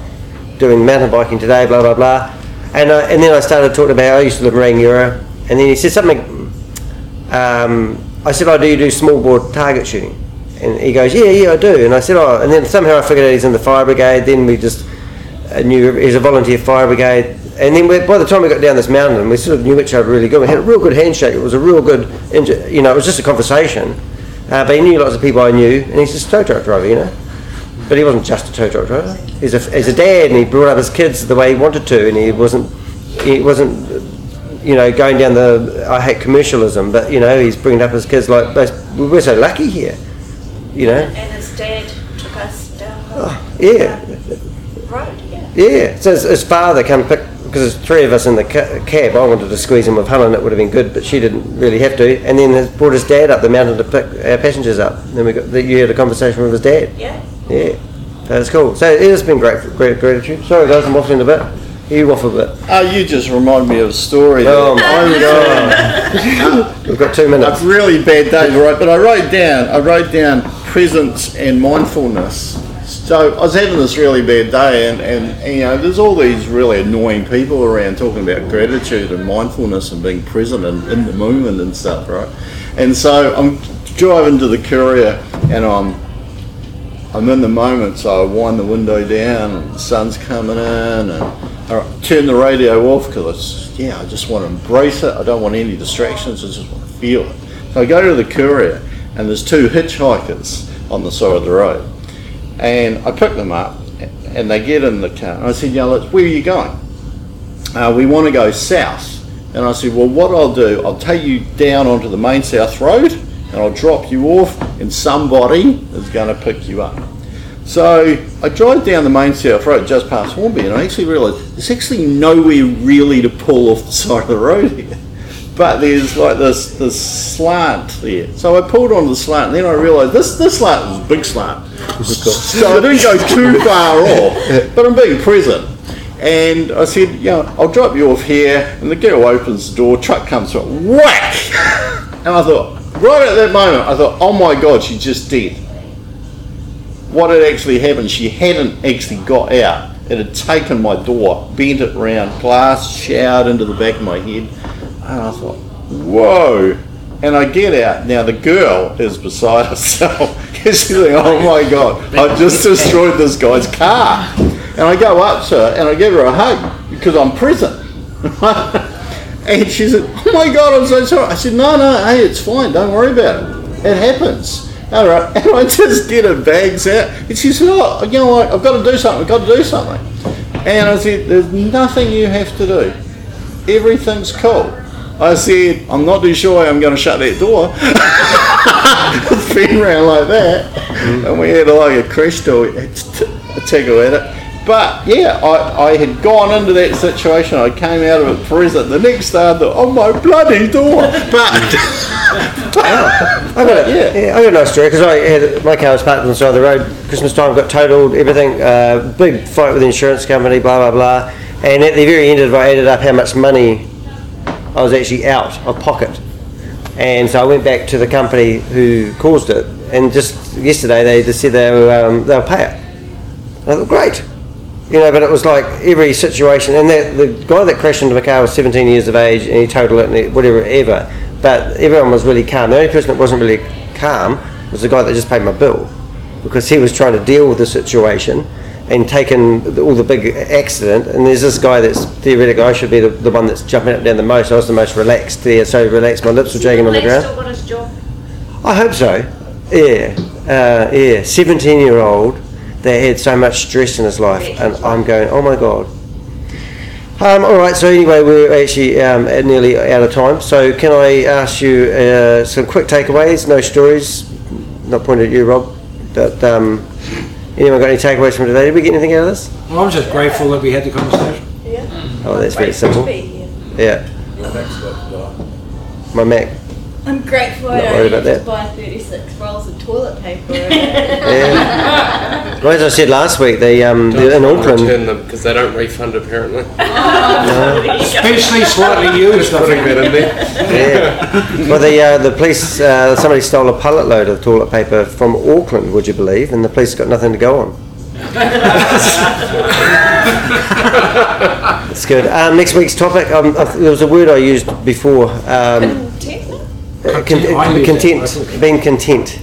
doing mountain biking today, blah blah blah." And I, and then I started talking about oh, I used to live in Rangiora, and then he said something um, I said, "Oh, do you do small bore target shooting?" And he goes, "Yeah, yeah, I do." And I said, "Oh," and then somehow I figured out he's in the fire brigade. Then we just uh, knew he's a volunteer fire brigade. And then we, by the time we got down this mountain, we sort of knew each other really good. We had a real good handshake. It was a real good, you know, it was just a conversation. Uh, but he knew lots of people I knew, and he's just a tow truck driver, you know. But he wasn't just a tow truck driver. He's a, he's a dad, and he brought up his kids the way he wanted to, and he wasn't, he wasn't you know, going down the I hate commercialism, but you know, he's bringing up his kids like we're so lucky here, you know. And his dad took us down the oh, Yeah, road. Yeah. yeah. So his, his father come pick because there's three of us in the ca- cab. I wanted to squeeze him with Helen; it would have been good, but she didn't really have to. And then his, brought his dad up the mountain to pick our passengers up. Then we got you had a conversation with his dad. Yeah. Yeah, that's cool. So it has been great, great gratitude. Sorry guys, I'm waffling a bit. You waffle a bit. Oh, you just remind me of a story. Oh my oh, god! [laughs] We've got two minutes. a really bad day right? but I wrote down, I wrote down presence and mindfulness. So I was having this really bad day, and, and, and, you know, there's all these really annoying people around talking about gratitude and mindfulness and being present and in the moment and stuff, right? And so I'm driving to the courier, and I'm I'm in the moment, so I wind the window down, and the sun's coming in, and I turn the radio off because, it's, yeah, I just want to embrace it. I don't want any distractions. I just want to feel it. So I go to the courier, and there's two hitchhikers on the side of the road, and I pick them up, and they get in the car. And I said, "Yeah, let's, where are you going?" Uh, we want to go south. And I said, well, what I'll do, I'll take you down onto the main south road and I'll drop you off and somebody is going to pick you up. So I drive down the main south road just past Hornby and I actually realised there's actually nowhere really to pull off the [laughs] side of the road here. But there's like this this slant there. So I pulled on the slant and then I realised this, this slant was a big slant. So I didn't go too far off, but I'm being present. And I said, yeah, I'll drop you off here. And the girl opens the door, truck comes through, whack! [laughs] And I thought, right at that moment, I thought, oh my God, she's just dead. What had actually happened, she hadn't actually got out. It had taken my door, bent it round, glass showered into the back of my head. And I thought, whoa. And I get out. Now the girl is beside herself. [laughs] She's thinking, oh my God, I've just destroyed this guy's car. And I go up to her and I give her a hug because I'm present. [laughs] And she said, "Oh my God, I'm so sorry." I said, "No, no, hey, it's fine. Don't worry about it. It happens." All right, and [laughs] I just get her bags out, and she said, "Oh, you know what? I've got to do something. I've got to do something." And I said, "There's nothing you have to do. Everything's cool." I said, "I'm not too sure I'm going to shut that door." it's [laughs] been around like that, and we had like a crash toy, a tickle at it. But yeah, I, I had gone into that situation. I came out of it present. The next day, I thought, "Oh my bloody door!" But [laughs] I got Yeah. yeah. I got a nice story because I had my car was parked on the side of the road. Christmas time got totaled, everything. Uh, big fight with the insurance company, blah blah blah. And at the very end of it, I added up how much money I was actually out of pocket. And so I went back to the company who caused it, and just yesterday they just said they were, um, they'll pay it. And I thought, great. You know, but it was like every situation, and that, the guy that crashed into the car was 17 years of age, and he totaled it, and he, whatever, ever. But everyone was really calm. The only person that wasn't really calm was the guy that just paid my bill, because he was trying to deal with the situation and taken all the big accident. And there's this guy that's theoretically I should be the, the one that's jumping up and down the most. I was the most relaxed there, so relaxed. My lips were dragging on the ground. still got his job. I hope so. Yeah, uh, yeah. Seventeen-year-old that had so much stress in his life, and I'm going, oh my god. Um, all right. So anyway, we're actually um, nearly out of time. So can I ask you uh, some quick takeaways? No stories. Not pointed at you, Rob. But um, anyone got any takeaways from today? Did we get anything out of this? Well, I'm just grateful that we had the conversation. Yeah. Oh, that's very simple. Yeah. My Mac. I'm grateful I Not don't worried have about to buy 36 rolls of toilet paper. [laughs] Yeah. well, as I said last week, the um, the, in Auckland. Return them because they don't refund apparently. Especially slightly used, I Putting think. that in there. Yeah. Well, the uh, the police uh, somebody stole a pallet load of toilet paper from Auckland. Would you believe? And the police got nothing to go on. [laughs] That's good. Um, next week's topic. Um, uh, there was a word I used before. Um, con- Content- I uh, content. Being content.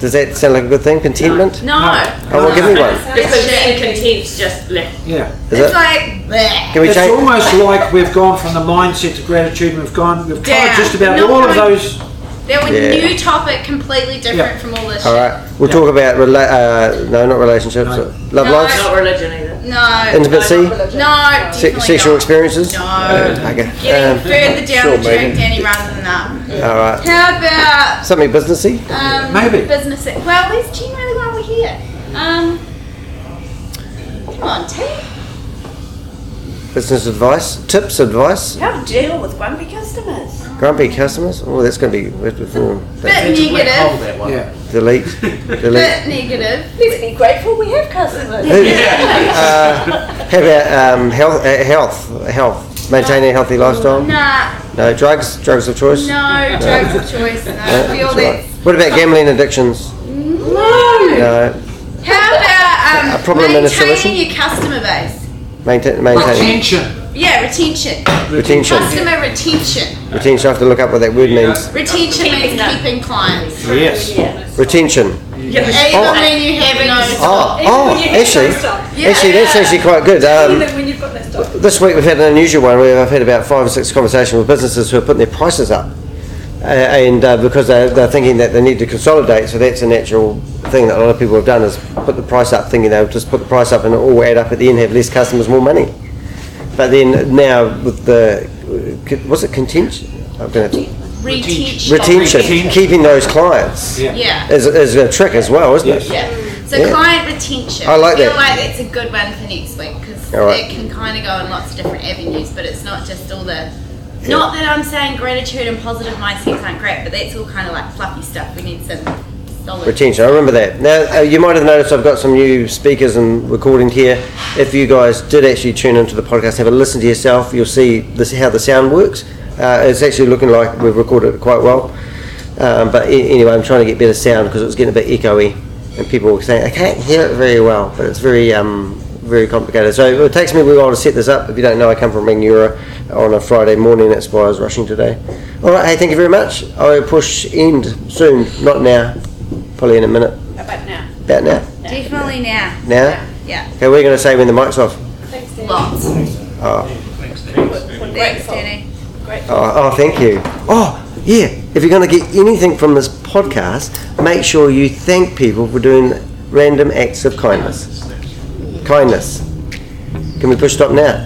Does that sound like a good thing? Contentment. no. Oh, well, give me one. Because being content's just left. Yeah. Is It's it? like, bleh. Can we It's change? almost like we've gone from the mindset to gratitude. We've gone, we've covered Down. just about Not all of those. There were Yeah. new topic, completely different Yeah. from all this All right, We'll Yeah. talk about rela- uh, no, not relationships. No. Love No. lives, Not religion either. No. intimacy, No, definitely se- sexual not. experiences. No. Okay. Getting Um, further down sure, the track, Megan. Danny, rather than that. All right. How about Something businessy. um, Maybe. businessy. Well, where's generally why we're here? Um, come on, T. Business advice, tips, advice. How to deal with grumpy customers. Grumpy customers. Oh, that's going to be we have to, Bit Hold negative. that one. Yeah. delete. [laughs] Delete. Bit negative. Let's be grateful we have customers. [laughs] uh, how about um, health, uh, health, health, maintaining a healthy lifestyle? Nah, No drugs, drugs of choice. no drugs of choice. No, I feel That's right. What about gambling addictions? No. No. How about um, A problem and a maintaining solution? your customer base? Maintain, maintaining Retention. Yeah, retention. retention. Customer retention. Retention. I have to look up what that word means. Retention means Keeping keeping clients. Yes. Retention. Even Oh. when you have no Oh, oh, when you have actually, no stock. actually, that's actually quite good. Um, Even when you've got no stock. This week we've had an unusual one where I've had about five or six conversations with businesses who are putting their prices up. Uh, and uh, because they're, they're thinking that they need to consolidate, so that's a natural thing that a lot of people have done is put the price up, thinking they'll just put the price up and it'll all add up at the end, have less customers, more money. But then now with the, was it contention? I'm gonna have to, retention. retention, keeping those clients Yeah. Yeah. is, is a trick as well, isn't it? Yeah. So Yeah. client retention. I like feel that. like that's a good one for next week because All right. it can kind of go in lots of different avenues, but it's not just all the. Not that I'm saying gratitude and positive mindsets aren't great, but that's all kind of like fluffy stuff. We need some solid. Retention, I remember that. Now, uh, you might have noticed I've got some new speakers and recording here. If you guys did actually tune into the podcast, have a listen to yourself, you'll see this how the sound works. Uh, it's actually looking like we've recorded it quite well. Um, but anyway, I'm trying to get better sound because it was getting a bit echoey, and people were saying I can't hear it very well. But it's very, um, very complicated. So it takes me a wee while to set this up. If you don't know, I come from Rangiora on a Friday morning. That's why I was rushing today. All right, hey, thank you very much. I'll push end soon, not now, probably in a minute. About now? About now. Definitely now. Now? Yeah. Okay, we're going to say when the mic's off. Thanks, Dan. Lots. Oh, Thanks, Danny. grateful. Oh, ah, oh, ah, thank you. Oh, yeah. If you're going to get anything from this podcast, make sure you thank people for doing random acts of kindness. Kindness. Can we push stop now?